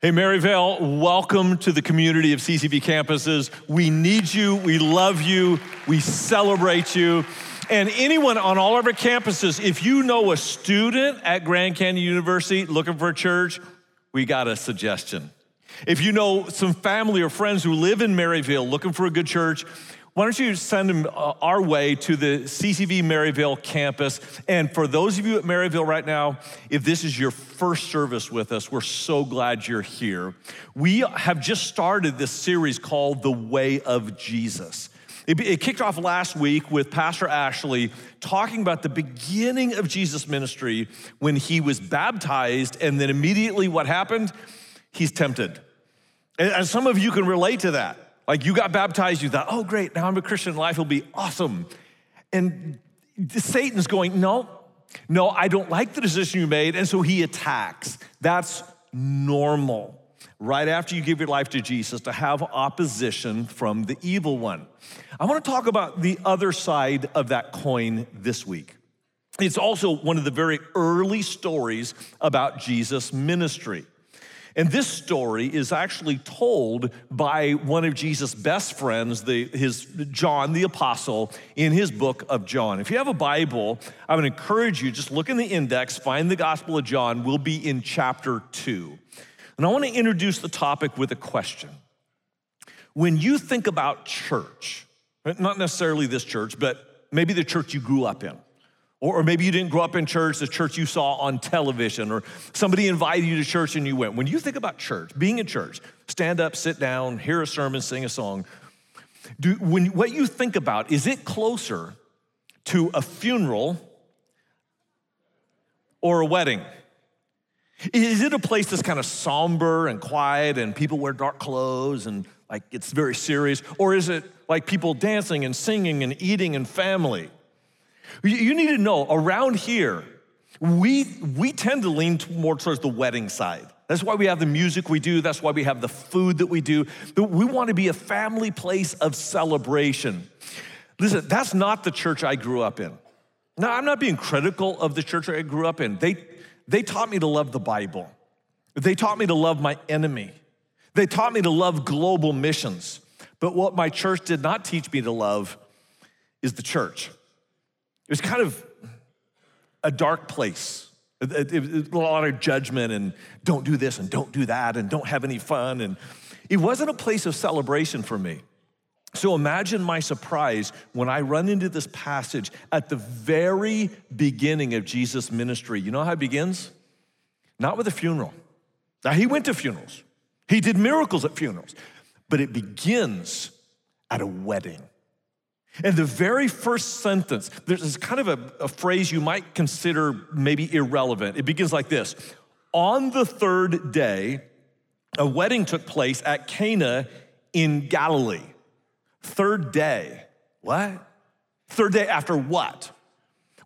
Hey, Maryvale, welcome to the community of CCV campuses. We need you, we love you, we celebrate you. And anyone on all of our campuses, if you know a student at Grand Canyon University looking for a church, we got a suggestion. If you know some family or friends who live in Maryvale looking for a good church, why don't you send them uh, our way to the CCV Maryvale campus? And for those of you at Maryvale right now, if this is your first service with us, we're so glad you're here. We have just started this series called The Way of Jesus. It, it kicked off last week with Pastor Ashley talking about the beginning of Jesus' ministry when he was baptized, and then immediately what happened? He's tempted. And some of you can relate to that. Like you got baptized, you thought, oh, great, now I'm a Christian, life will be awesome. And Satan's going, no, no, I don't like the decision you made. And so he attacks. That's normal. Right after you give your life to Jesus, to have opposition from the evil one. I want to talk about the other side of that coin this week. It's also one of the very early stories about Jesus' ministry. And this story is actually told by one of Jesus' best friends, the, his John the Apostle, in his book of John. If you have a Bible, I would encourage you just look in the index, find the Gospel of John. We'll be in chapter two. And I want to introduce the topic with a question. When you think about church, not necessarily this church, but maybe the church you grew up in, or, maybe you didn't grow up in church, the church you saw on television, or somebody invited you to church and you went. When you think about church, being in church, stand up, sit down, hear a sermon, sing a song, do, when, what you think about, is it closer to a funeral or a wedding? Is it a place that's kind of somber and quiet and people wear dark clothes and like it's very serious? Or is it like people dancing and singing and eating and family? You need to know around here, we, we tend to lean more towards the wedding side. That's why we have the music we do. That's why we have the food that we do. We want to be a family place of celebration. Listen, that's not the church I grew up in. Now, I'm not being critical of the church I grew up in. They, they taught me to love the Bible, they taught me to love my enemy, they taught me to love global missions. But what my church did not teach me to love is the church. It was kind of a dark place. It, it, it, a lot of judgment and don't do this and don't do that and don't have any fun. And it wasn't a place of celebration for me. So imagine my surprise when I run into this passage at the very beginning of Jesus' ministry. You know how it begins? Not with a funeral. Now, he went to funerals, he did miracles at funerals, but it begins at a wedding. And the very first sentence, there's kind of a, a, phrase you might consider maybe irrelevant. It begins like this On the third day, a wedding took place at Cana in Galilee. Third day. What? Third day after what?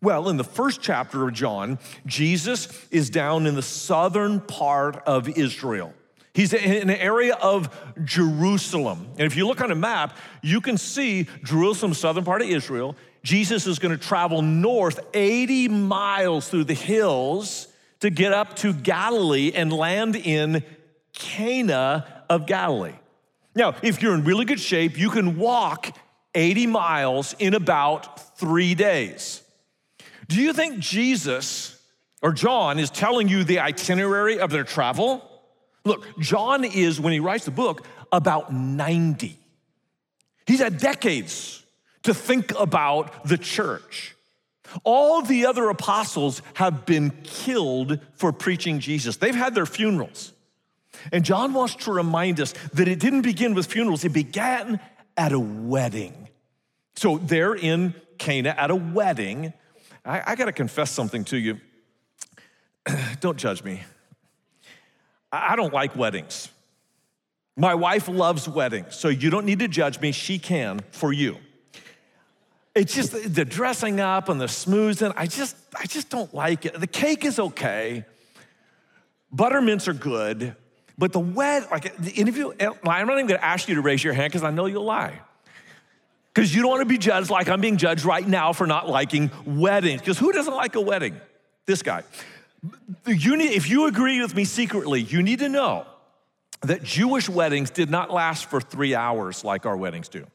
Well, in the first chapter of John, Jesus is down in the southern part of Israel. He's in an area of Jerusalem. And if you look on a map, you can see Jerusalem, southern part of Israel. Jesus is going to travel north 80 miles through the hills to get up to Galilee and land in Cana of Galilee. Now, if you're in really good shape, you can walk 80 miles in about three days. Do you think Jesus or John is telling you the itinerary of their travel? Look, John is, when he writes the book, about 90. He's had decades to think about the church. All the other apostles have been killed for preaching Jesus, they've had their funerals. And John wants to remind us that it didn't begin with funerals, it began at a wedding. So they're in Cana at a wedding. I, I got to confess something to you. Don't judge me. I don't like weddings. My wife loves weddings, so you don't need to judge me. She can for you. It's just the dressing up and the smoozing. I just, I just don't like it. The cake is okay. Buttermints are good, but the wed, like, and if you, I'm not even gonna ask you to raise your hand because I know you'll lie. Because you don't wanna be judged like I'm being judged right now for not liking weddings. Because who doesn't like a wedding? This guy. You need, if you agree with me secretly, you need to know that Jewish weddings did not last for three hours like our weddings do.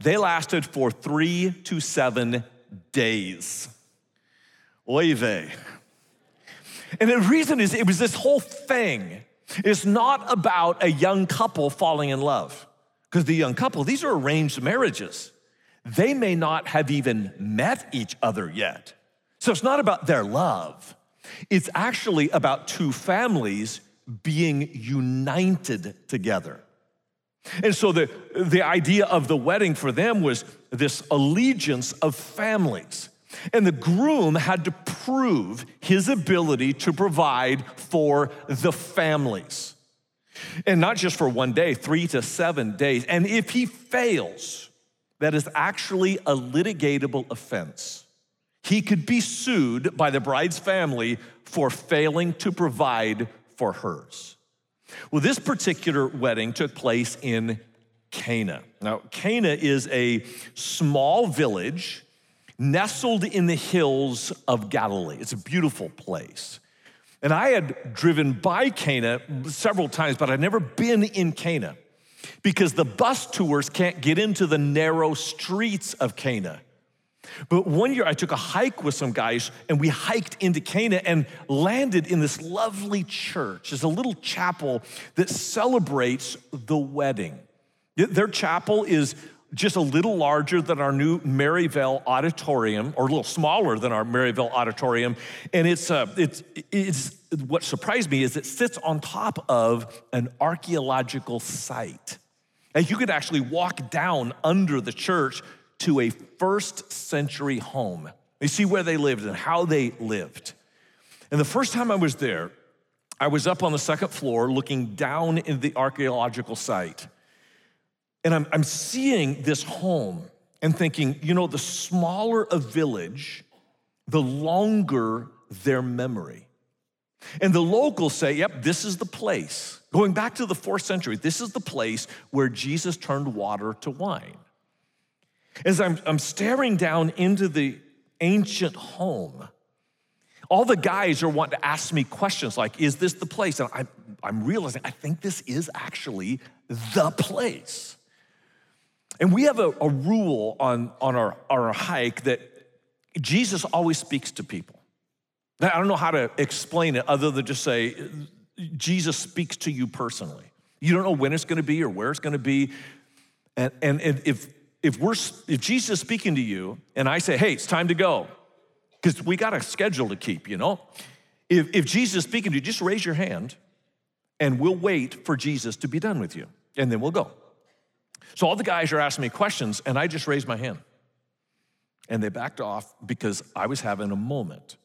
They lasted for three to seven days. Oy. And the reason is it was this whole thing is not about a young couple falling in love. Because the young couple, these are arranged marriages. They may not have even met each other yet. So it's not about their love. It's actually about two families being united together. And so the, the idea of the wedding for them was this allegiance of families. And the groom had to prove his ability to provide for the families. And not just for one day, three to seven days. And if he fails, that is actually a litigatable offense. He could be sued by the bride's family for failing to provide for hers. Well, this particular wedding took place in Cana. Now, Cana is a small village nestled in the hills of Galilee. It's a beautiful place. And I had driven by Cana several times, but I'd never been in Cana because the bus tours can't get into the narrow streets of Cana. But one year I took a hike with some guys and we hiked into Cana and landed in this lovely church. It's a little chapel that celebrates the wedding. Their chapel is just a little larger than our new Maryvale auditorium, or a little smaller than our Maryvale auditorium. And it's, uh, it's, it's what surprised me is it sits on top of an archaeological site. And you could actually walk down under the church to a first century home. You see where they lived and how they lived. And the first time I was there, I was up on the second floor looking down in the archaeological site. And I'm, I'm seeing this home and thinking, you know, the smaller a village, the longer their memory. And the locals say, yep, this is the place. Going back to the fourth century, this is the place where Jesus turned water to wine. As I'm, I'm staring down into the ancient home, all the guys are wanting to ask me questions like, is this the place? And I'm, I'm realizing I think this is actually the place. And we have a, a rule on, on our, our hike that Jesus always speaks to people. I don't know how to explain it other than just say, Jesus speaks to you personally. You don't know when it's gonna be or where it's gonna be. And, and, and if if we're if Jesus is speaking to you and I say, hey, it's time to go, because we got a schedule to keep, you know. If, if Jesus is speaking to you, just raise your hand and we'll wait for Jesus to be done with you, and then we'll go. So all the guys are asking me questions, and I just raised my hand. And they backed off because I was having a moment.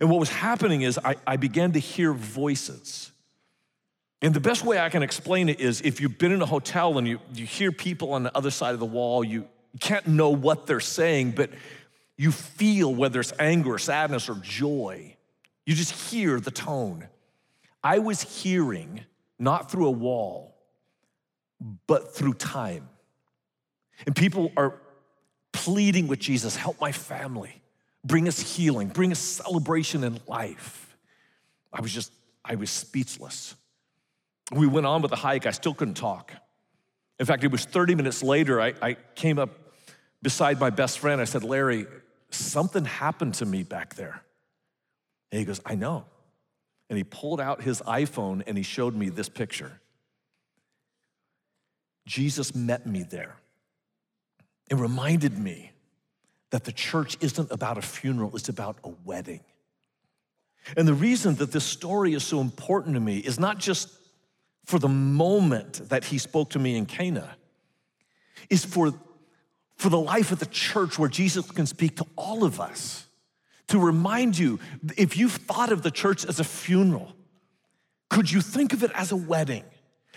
And what was happening is I, I began to hear voices. And the best way I can explain it is if you've been in a hotel and you, you hear people on the other side of the wall, you, can't know what they're saying, but you feel whether it's anger or sadness or joy. You just hear the tone. I was hearing not through a wall, but through time. And people are pleading with Jesus help my family, bring us healing, bring us celebration in life. I was just, I was speechless we went on with the hike. I still couldn't talk. In fact, it was 30 minutes later, I, I came up beside my best friend. I said, Larry, something happened to me back there. And he goes, I know. And he pulled out his iPhone and he showed me this picture. Jesus met me there. It reminded me that the church isn't about a funeral, it's about a wedding. And the reason that this story is so important to me is not just for the moment that he spoke to me in Cana is for, for the life of the church where Jesus can speak to all of us. To remind you, if you've thought of the church as a funeral, could you think of it as a wedding,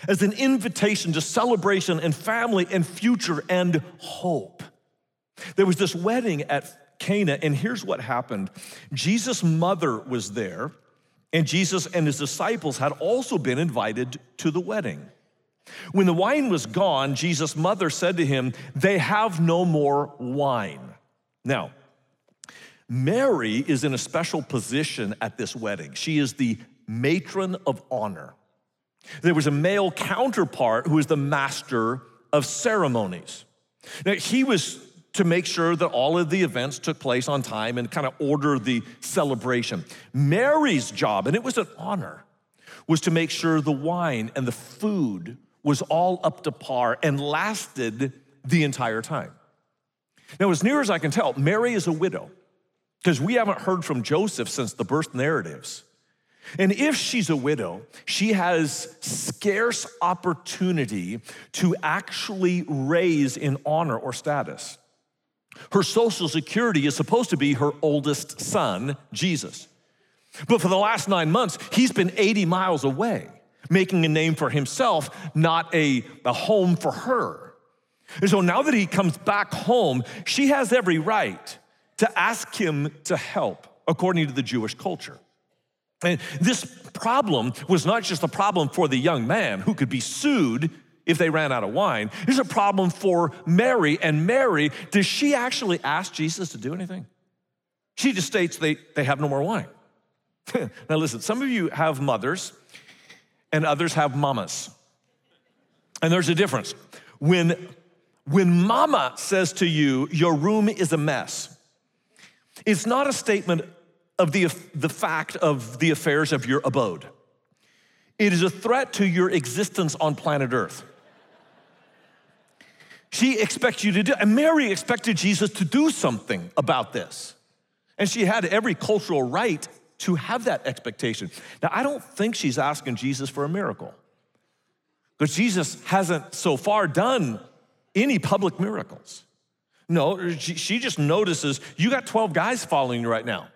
as an invitation to celebration and family and future and hope? There was this wedding at Cana, and here's what happened Jesus' mother was there and Jesus and his disciples had also been invited to the wedding. When the wine was gone, Jesus' mother said to him, They have no more wine. Now, Mary is in a special position at this wedding. She is the matron of honor. There was a male counterpart who was the master of ceremonies. Now, he was to make sure that all of the events took place on time and kind of order the celebration. Mary's job, and it was an honor, was to make sure the wine and the food was all up to par and lasted the entire time. Now, as near as I can tell, Mary is a widow because we haven't heard from Joseph since the birth narratives. And if she's a widow, she has scarce opportunity to actually raise in honor or status. Her social security is supposed to be her oldest son, Jesus. But for the last nine months, he's been 80 miles away, making a name for himself, not a, a home for her. And so now that he comes back home, she has every right to ask him to help, according to the Jewish culture. And this problem was not just a problem for the young man who could be sued if they ran out of wine. It's a problem for Mary. And Mary, does she actually ask Jesus to do anything? She just states they, they have no more wine. now, listen, some of you have mothers and others have mamas. And there's a difference. When, when mama says to you, your room is a mess, it's not a statement of the, the fact of the affairs of your abode. It is a threat to your existence on planet Earth. She expects you to do, and Mary expected Jesus to do something about this. And she had every cultural right to have that expectation. Now, I don't think she's asking Jesus for a miracle, because Jesus hasn't so far done any public miracles. No, she just notices you got 12 guys following you right now.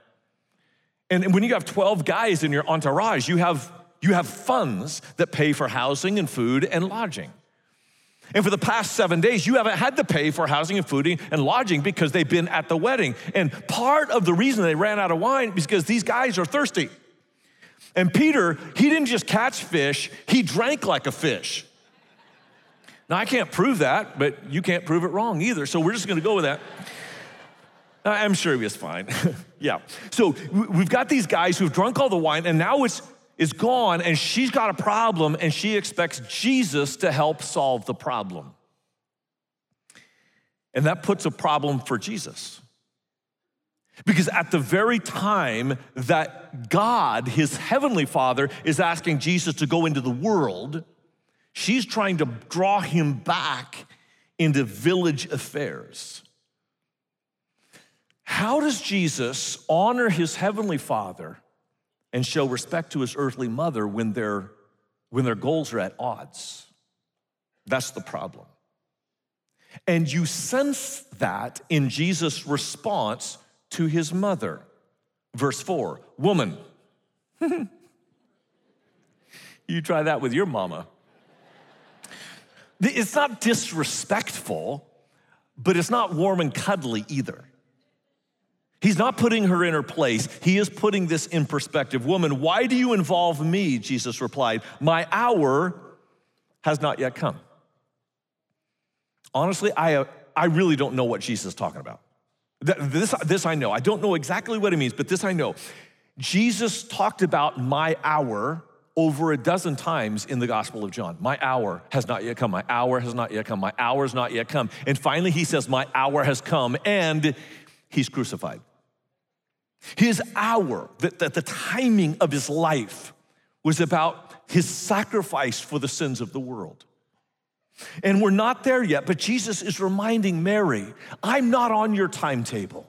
And when you have 12 guys in your entourage, you have, you have funds that pay for housing and food and lodging. And for the past seven days, you haven't had to pay for housing and food and lodging because they've been at the wedding. And part of the reason they ran out of wine is because these guys are thirsty. And Peter, he didn't just catch fish, he drank like a fish. Now, I can't prove that, but you can't prove it wrong either. So we're just gonna go with that. I'm sure he was fine. yeah. So we've got these guys who've drunk all the wine, and now it's is gone and she's got a problem and she expects Jesus to help solve the problem. And that puts a problem for Jesus. Because at the very time that God, his heavenly Father, is asking Jesus to go into the world, she's trying to draw him back into village affairs. How does Jesus honor his heavenly Father and show respect to his earthly mother when their, when their goals are at odds. That's the problem. And you sense that in Jesus' response to his mother. Verse 4 Woman, you try that with your mama. It's not disrespectful, but it's not warm and cuddly either. He's not putting her in her place. He is putting this in perspective. Woman, why do you involve me? Jesus replied, My hour has not yet come. Honestly, I, uh, I really don't know what Jesus is talking about. This, this I know. I don't know exactly what it means, but this I know. Jesus talked about my hour over a dozen times in the Gospel of John. My hour has not yet come. My hour has not yet come. My hour has not yet come. And finally, he says, My hour has come, and he's crucified. His hour, that the, the timing of his life was about his sacrifice for the sins of the world. And we're not there yet, but Jesus is reminding Mary, I'm not on your timetable.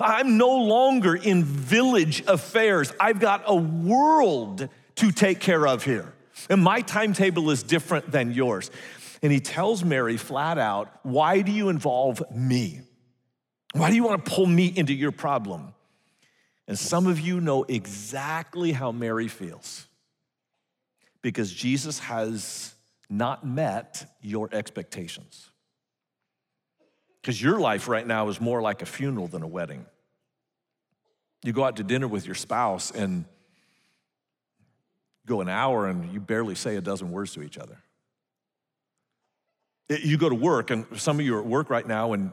I'm no longer in village affairs. I've got a world to take care of here. And my timetable is different than yours. And he tells Mary flat out, Why do you involve me? Why do you want to pull me into your problem? And some of you know exactly how Mary feels because Jesus has not met your expectations. Because your life right now is more like a funeral than a wedding. You go out to dinner with your spouse and go an hour and you barely say a dozen words to each other. You go to work, and some of you are at work right now, and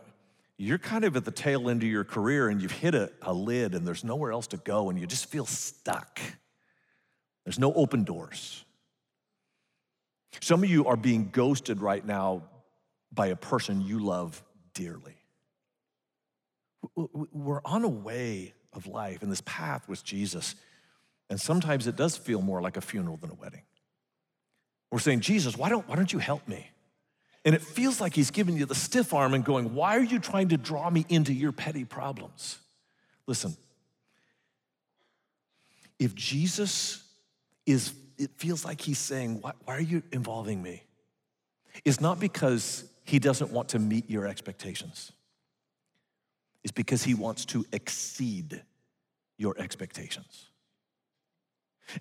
you're kind of at the tail end of your career and you've hit a, a, lid and there's nowhere else to go and you just feel stuck. There's no open doors. Some of you are being ghosted right now by a person you love dearly. We're on a way of life in this path with Jesus, and sometimes it does feel more like a funeral than a wedding. We're saying, Jesus, why don't, why don't you help me? And it feels like he's giving you the stiff arm and going, Why are you trying to draw me into your petty problems? Listen, if Jesus is, it feels like he's saying, Why, why are you involving me? It's not because he doesn't want to meet your expectations, it's because he wants to exceed your expectations.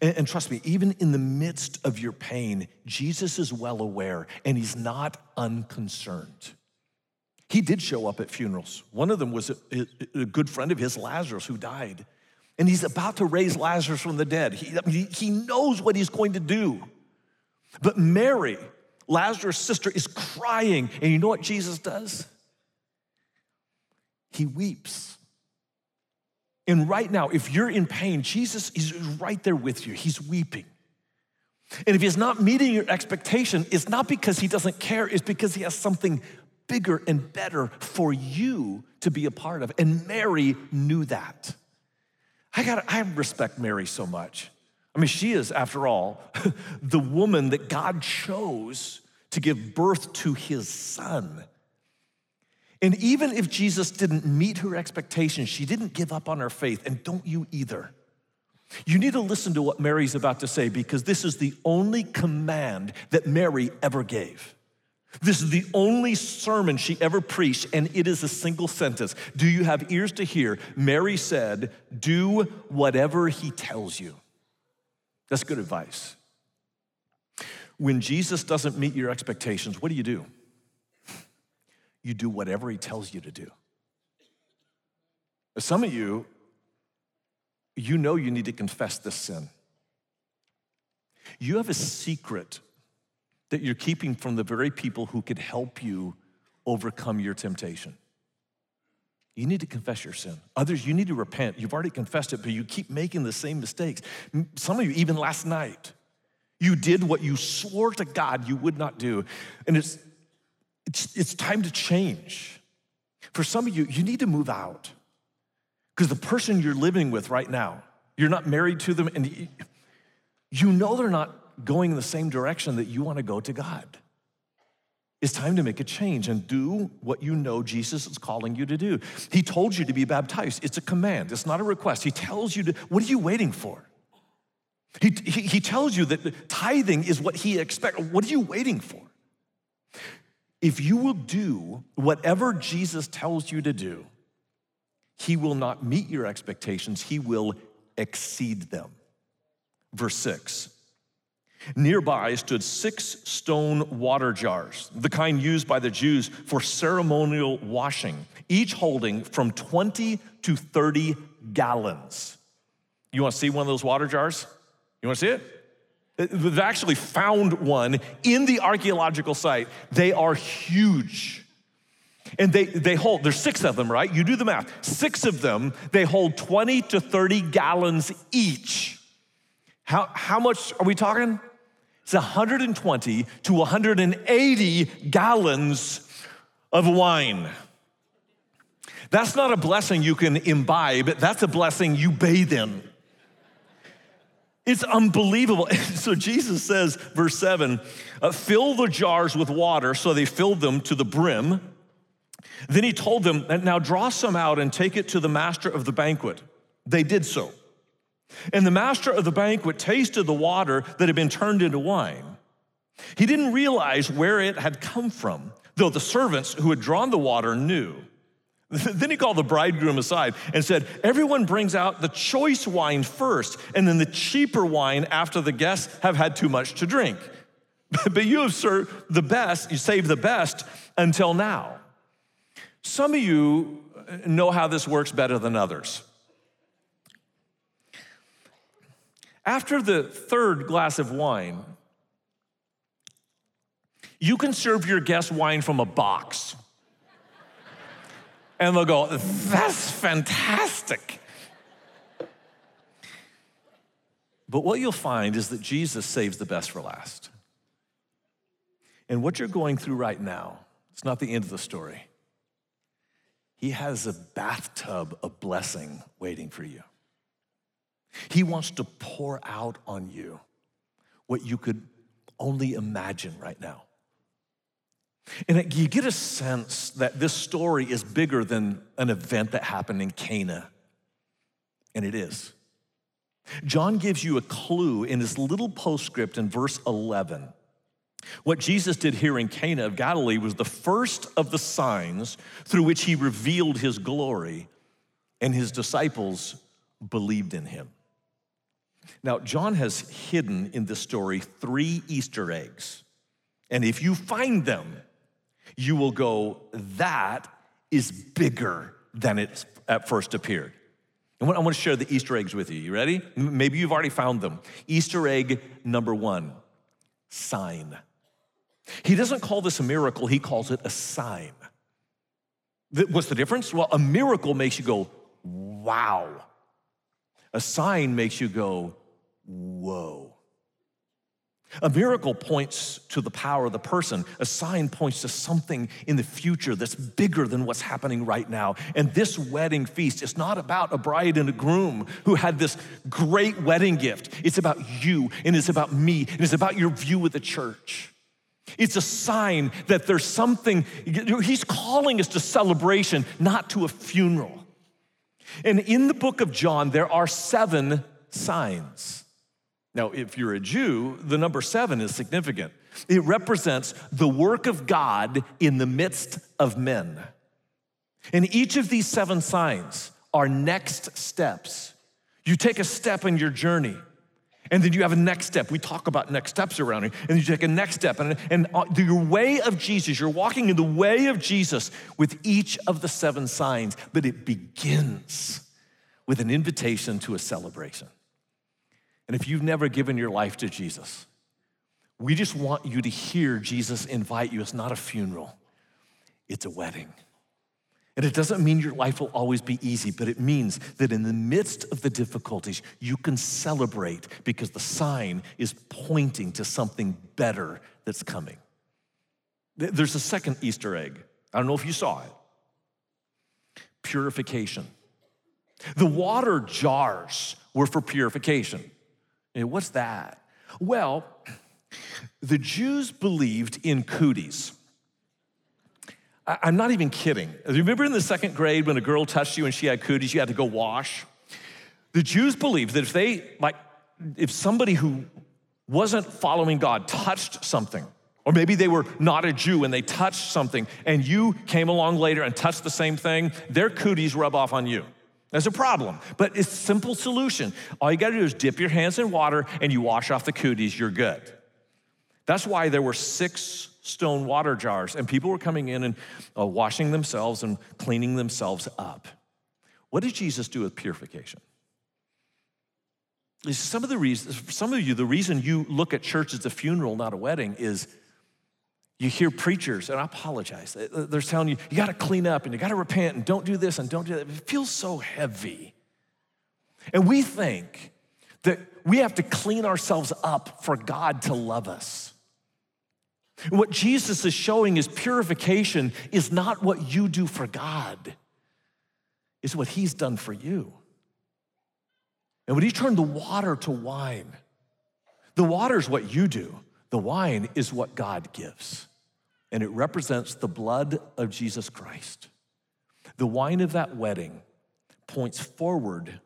And, and, trust me, even in the midst of your pain, Jesus is well aware and he's not unconcerned. He did show up at funerals. One of them was a, a good friend of his, Lazarus, who died. And he's about to raise Lazarus from the dead. He, he knows what he's going to do. But Mary, Lazarus' sister, is crying. And you know what Jesus does? He weeps. And right now, if you're in pain, Jesus is right there with you. He's weeping. And if he's not meeting your expectation, it's not because he doesn't care, it's because he has something bigger and better for you to be a part of. And Mary knew that. I gotta. I respect Mary so much. I mean, she is, after all, the woman that God chose to give birth to his son. And even if Jesus didn't meet her expectations, she didn't give up on her faith, and don't you either. You need to listen to what Mary's about to say because this is the only command that Mary ever gave. This is the only sermon she ever preached, and it is a single sentence. Do you have ears to hear? Mary said, Do whatever he tells you. That's good advice. When Jesus doesn't meet your expectations, what do you do? You do whatever he tells you to do. Some of you, you know you need to confess this sin. You have a secret that you're keeping from the very people who could help you overcome your temptation. You need to confess your sin. Others, you need to repent. You've already confessed it, but you keep making the same mistakes. Some of you, even last night, you did what you swore to God you would not do. And it's it's, it's time to change. For some of you, you need to move out because the person you're living with right now, you're not married to them, and you know they're not going in the same direction that you want to go to God. It's time to make a change and do what you know Jesus is calling you to do. He told you to be baptized. It's a command, it's not a request. He tells you to, what are you waiting for? He, he, he tells you that tithing is what he expects. What are you waiting for? If you will do whatever Jesus tells you to do, he will not meet your expectations, he will exceed them. Verse 6 Nearby stood six stone water jars, the kind used by the Jews for ceremonial washing, each holding from 20 to 30 gallons. You wanna see one of those water jars? You wanna see it? They've actually found one in the archaeological site. They are huge. And they, they hold, there's six of them, right? You do the math. Six of them, they hold 20 to 30 gallons each. How, how much are we talking? It's 120 to 180 gallons of wine. That's not a blessing you can imbibe, that's a blessing you bathe in. It's unbelievable. so Jesus says, verse 7 uh, fill the jars with water. So they filled them to the brim. Then he told them, now draw some out and take it to the master of the banquet. They did so. And the master of the banquet tasted the water that had been turned into wine. He didn't realize where it had come from, though the servants who had drawn the water knew. then he called the bridegroom aside and said, Everyone brings out the choice wine first, and then the cheaper wine after the guests have had too much to drink. but you have served the best, you saved the best until now. Some of you know how this works better than others. After the third glass of wine, you can serve your guest wine from a box and they'll go, That's fantastic. But what you'll find is that Jesus saves the best for last. And what you're going through right now, it's not the end of the story. He has a bathtub of blessing waiting for you. He wants to pour out on you what you could only imagine right now. And you get a sense that this story is bigger than an event that happened in Cana. And it is. John gives you a clue in his little postscript in verse 11. What Jesus did here in Cana of Galilee was the first of the signs through which he revealed his glory, and his disciples believed in him. Now, John has hidden in this story three Easter eggs. And if you find them, you will go, that is bigger than it at first appeared. And I want to share the Easter eggs with you. You ready? Maybe you've already found them. Easter egg number one sign. He doesn't call this a miracle, he calls it a sign. What's the difference? Well, a miracle makes you go, wow. A sign makes you go, whoa. A miracle points to the power of the person. A sign points to something in the future that's bigger than what's happening right now. And this wedding feast is not about a bride and a groom who had this great wedding gift. It's about you, and it's about me, and it's about your view of the church. It's a sign that there's something, he's calling us to celebration, not to a funeral. And in the book of John, there are seven signs. Now, if you're a Jew, the number seven is significant. It represents the work of God in the midst of men. And each of these seven signs are next steps. You take a step in your journey. And then you have a next step. We talk about next steps around here. And you take a next step. And, and uh, your way of Jesus, you're walking in the way of Jesus with each of the seven signs, but it begins with an invitation to a celebration. And if you've never given your life to Jesus, we just want you to hear Jesus invite you. It's not a funeral, it's a wedding. And it doesn't mean your life will always be easy, but it means that in the midst of the difficulties, you can celebrate because the sign is pointing to something better that's coming. There's a second Easter egg. I don't know if you saw it purification. The water jars were for purification. Eh, what's that? Well, the Jews believed in cooties. I'm not even kidding. Remember in the second grade when a girl touched you and she had cooties, you had to go wash? The Jews believed that if they, like, if somebody who wasn't following God touched something, or maybe they were not a Jew and they touched something, and you came along later and touched the same thing, their cooties rub off on you. That's a problem, but it's simple solution. All you gotta do is dip your hands in water and you wash off the cooties, you're good. That's why there were six stone water jars, and people were coming in and uh, washing themselves and cleaning themselves up. What did Jesus do with purification? Some of the reasons, for some of you, the reason you look at church as a funeral, not a wedding, is you hear preachers, and I apologize, they're telling you, you gotta clean up and you gotta repent and don't do this and don't do that. It feels so heavy. And we think that we have to clean ourselves up for God to love us. What Jesus is showing is purification is not what you do for God, it's what He's done for you. And when He turned the water to wine, the water is what you do, the wine is what God gives. And it represents the blood of Jesus Christ. The wine of that wedding points forward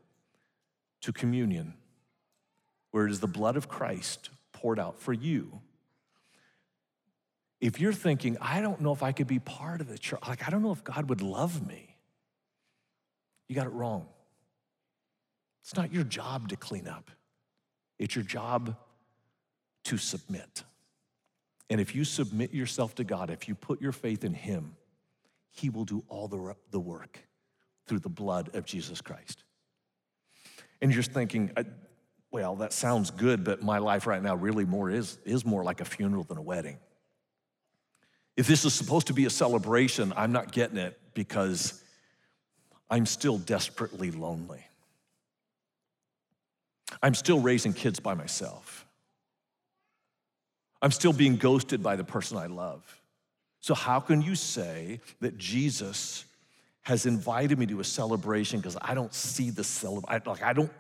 to communion, where it is the blood of Christ poured out for you if you're thinking, I don't know if I could be part of the church, like, I don't know if God would love me, you got it wrong. It's not your job to clean up, it's your job to submit. And if you submit yourself to God, if you put your faith in Him, He will do all the, the work through the blood of Jesus Christ. And you're just thinking, well, that sounds good, but my life right now really more is, is more like a funeral than a wedding. If this is supposed to be a celebration, I'm not getting it because I'm still desperately lonely. I'm still raising kids by myself. I'm still being ghosted by the person I love. So, how can you say that Jesus has invited me to a celebration because I don't see the celebration? Like, I don't,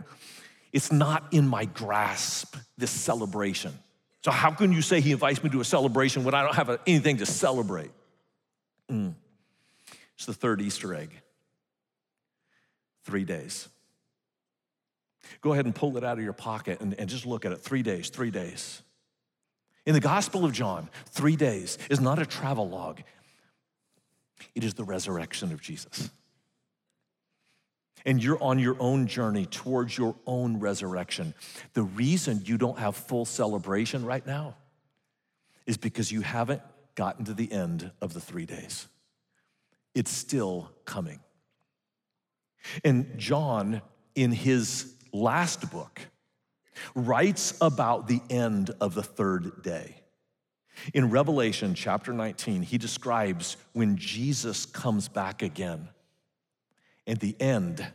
it's not in my grasp, this celebration. So, how can you say he invites me to a celebration when I don't have anything to celebrate? Mm. It's the third Easter egg. Three days. Go ahead and pull it out of your pocket and, and just look at it. Three days, three days. In the Gospel of John, three days is not a travel log, it is the resurrection of Jesus. And you're on your own journey towards your own resurrection. The reason you don't have full celebration right now is because you haven't gotten to the end of the three days. It's still coming. And John, in his last book, writes about the end of the third day. In Revelation chapter 19, he describes when Jesus comes back again, and the end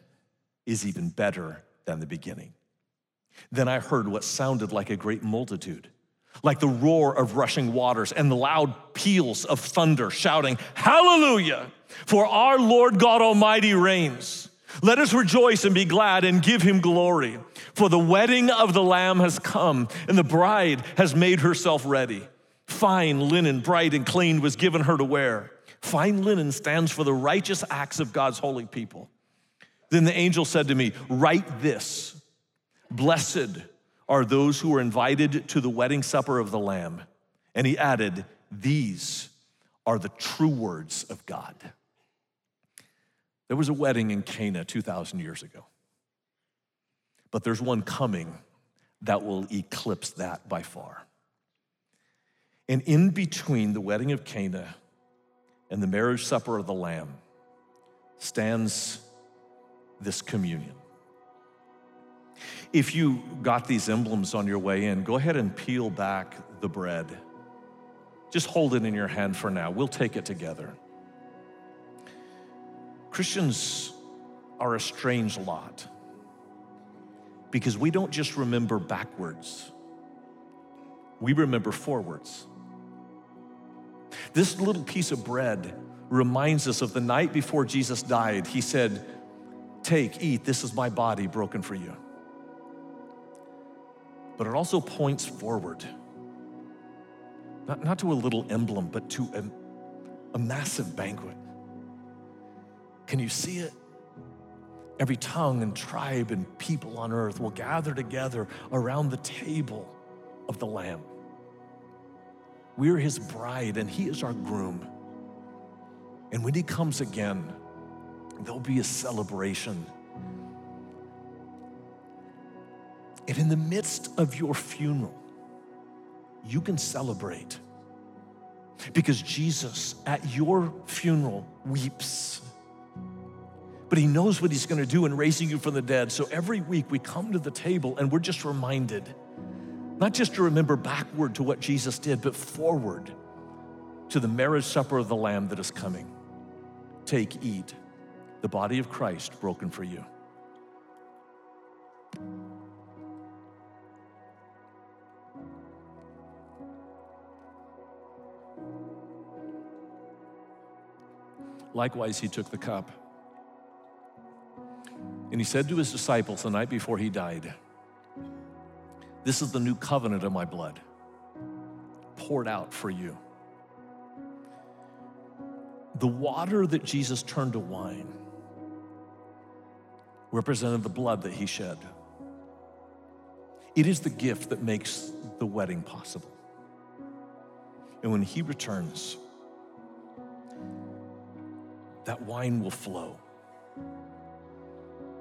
is even better than the beginning. Then I heard what sounded like a great multitude, like the roar of rushing waters and the loud peals of thunder, shouting, Hallelujah! For our Lord God Almighty reigns. Let us rejoice and be glad and give him glory. For the wedding of the Lamb has come, and the bride has made herself ready. Fine linen, bright and clean, was given her to wear. Fine linen stands for the righteous acts of God's holy people. Then the angel said to me, Write this Blessed are those who are invited to the wedding supper of the Lamb. And he added, These are the true words of God. There was a wedding in Cana 2,000 years ago. But there's one coming that will eclipse that by far. And in between the wedding of Cana and the marriage supper of the Lamb stands this communion. If you got these emblems on your way in, go ahead and peel back the bread. Just hold it in your hand for now. We'll take it together. Christians are a strange lot because we don't just remember backwards, we remember forwards. This little piece of bread reminds us of the night before Jesus died. He said, Take, eat, this is my body broken for you. But it also points forward, not, not to a little emblem, but to a, a massive banquet. Can you see it? Every tongue and tribe and people on earth will gather together around the table of the Lamb. We're his bride and he is our groom. And when he comes again, there'll be a celebration. And in the midst of your funeral, you can celebrate because Jesus at your funeral weeps but he knows what he's going to do in raising you from the dead. So every week we come to the table and we're just reminded, not just to remember backward to what Jesus did, but forward to the marriage supper of the Lamb that is coming. Take, eat, the body of Christ broken for you. Likewise, he took the cup. And he said to his disciples the night before he died, This is the new covenant of my blood, poured out for you. The water that Jesus turned to wine represented the blood that he shed. It is the gift that makes the wedding possible. And when he returns, that wine will flow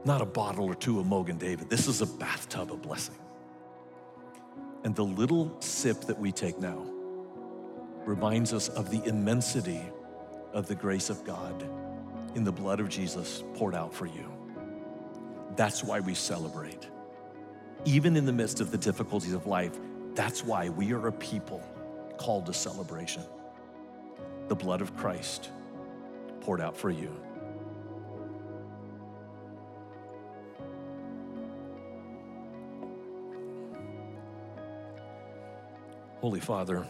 not a bottle or two of Mogen David. This is a bathtub of blessing. And the little sip that we take now reminds us of the immensity of the grace of God in the blood of Jesus poured out for you. That's why we celebrate. Even in the midst of the difficulties of life, that's why we are a people called to celebration. The blood of Christ poured out for you. Holy Father,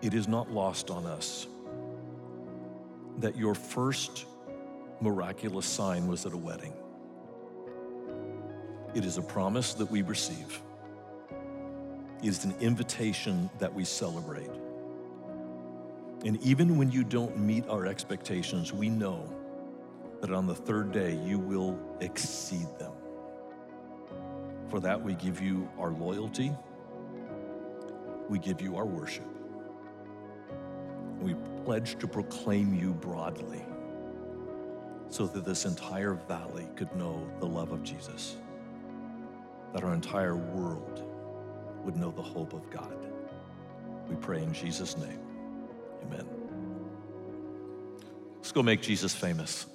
it is not lost on us that your first miraculous sign was at a wedding. It is a promise that we receive. It is an invitation that we celebrate. And even when you don't meet our expectations, we know that on the third day you will exceed them. For that, we give you our loyalty, we give you our worship. We pledge to proclaim you broadly so that this entire valley could know the love of Jesus, that our entire world would know the hope of God. We pray in Jesus' name. Amen. Let's go make Jesus famous.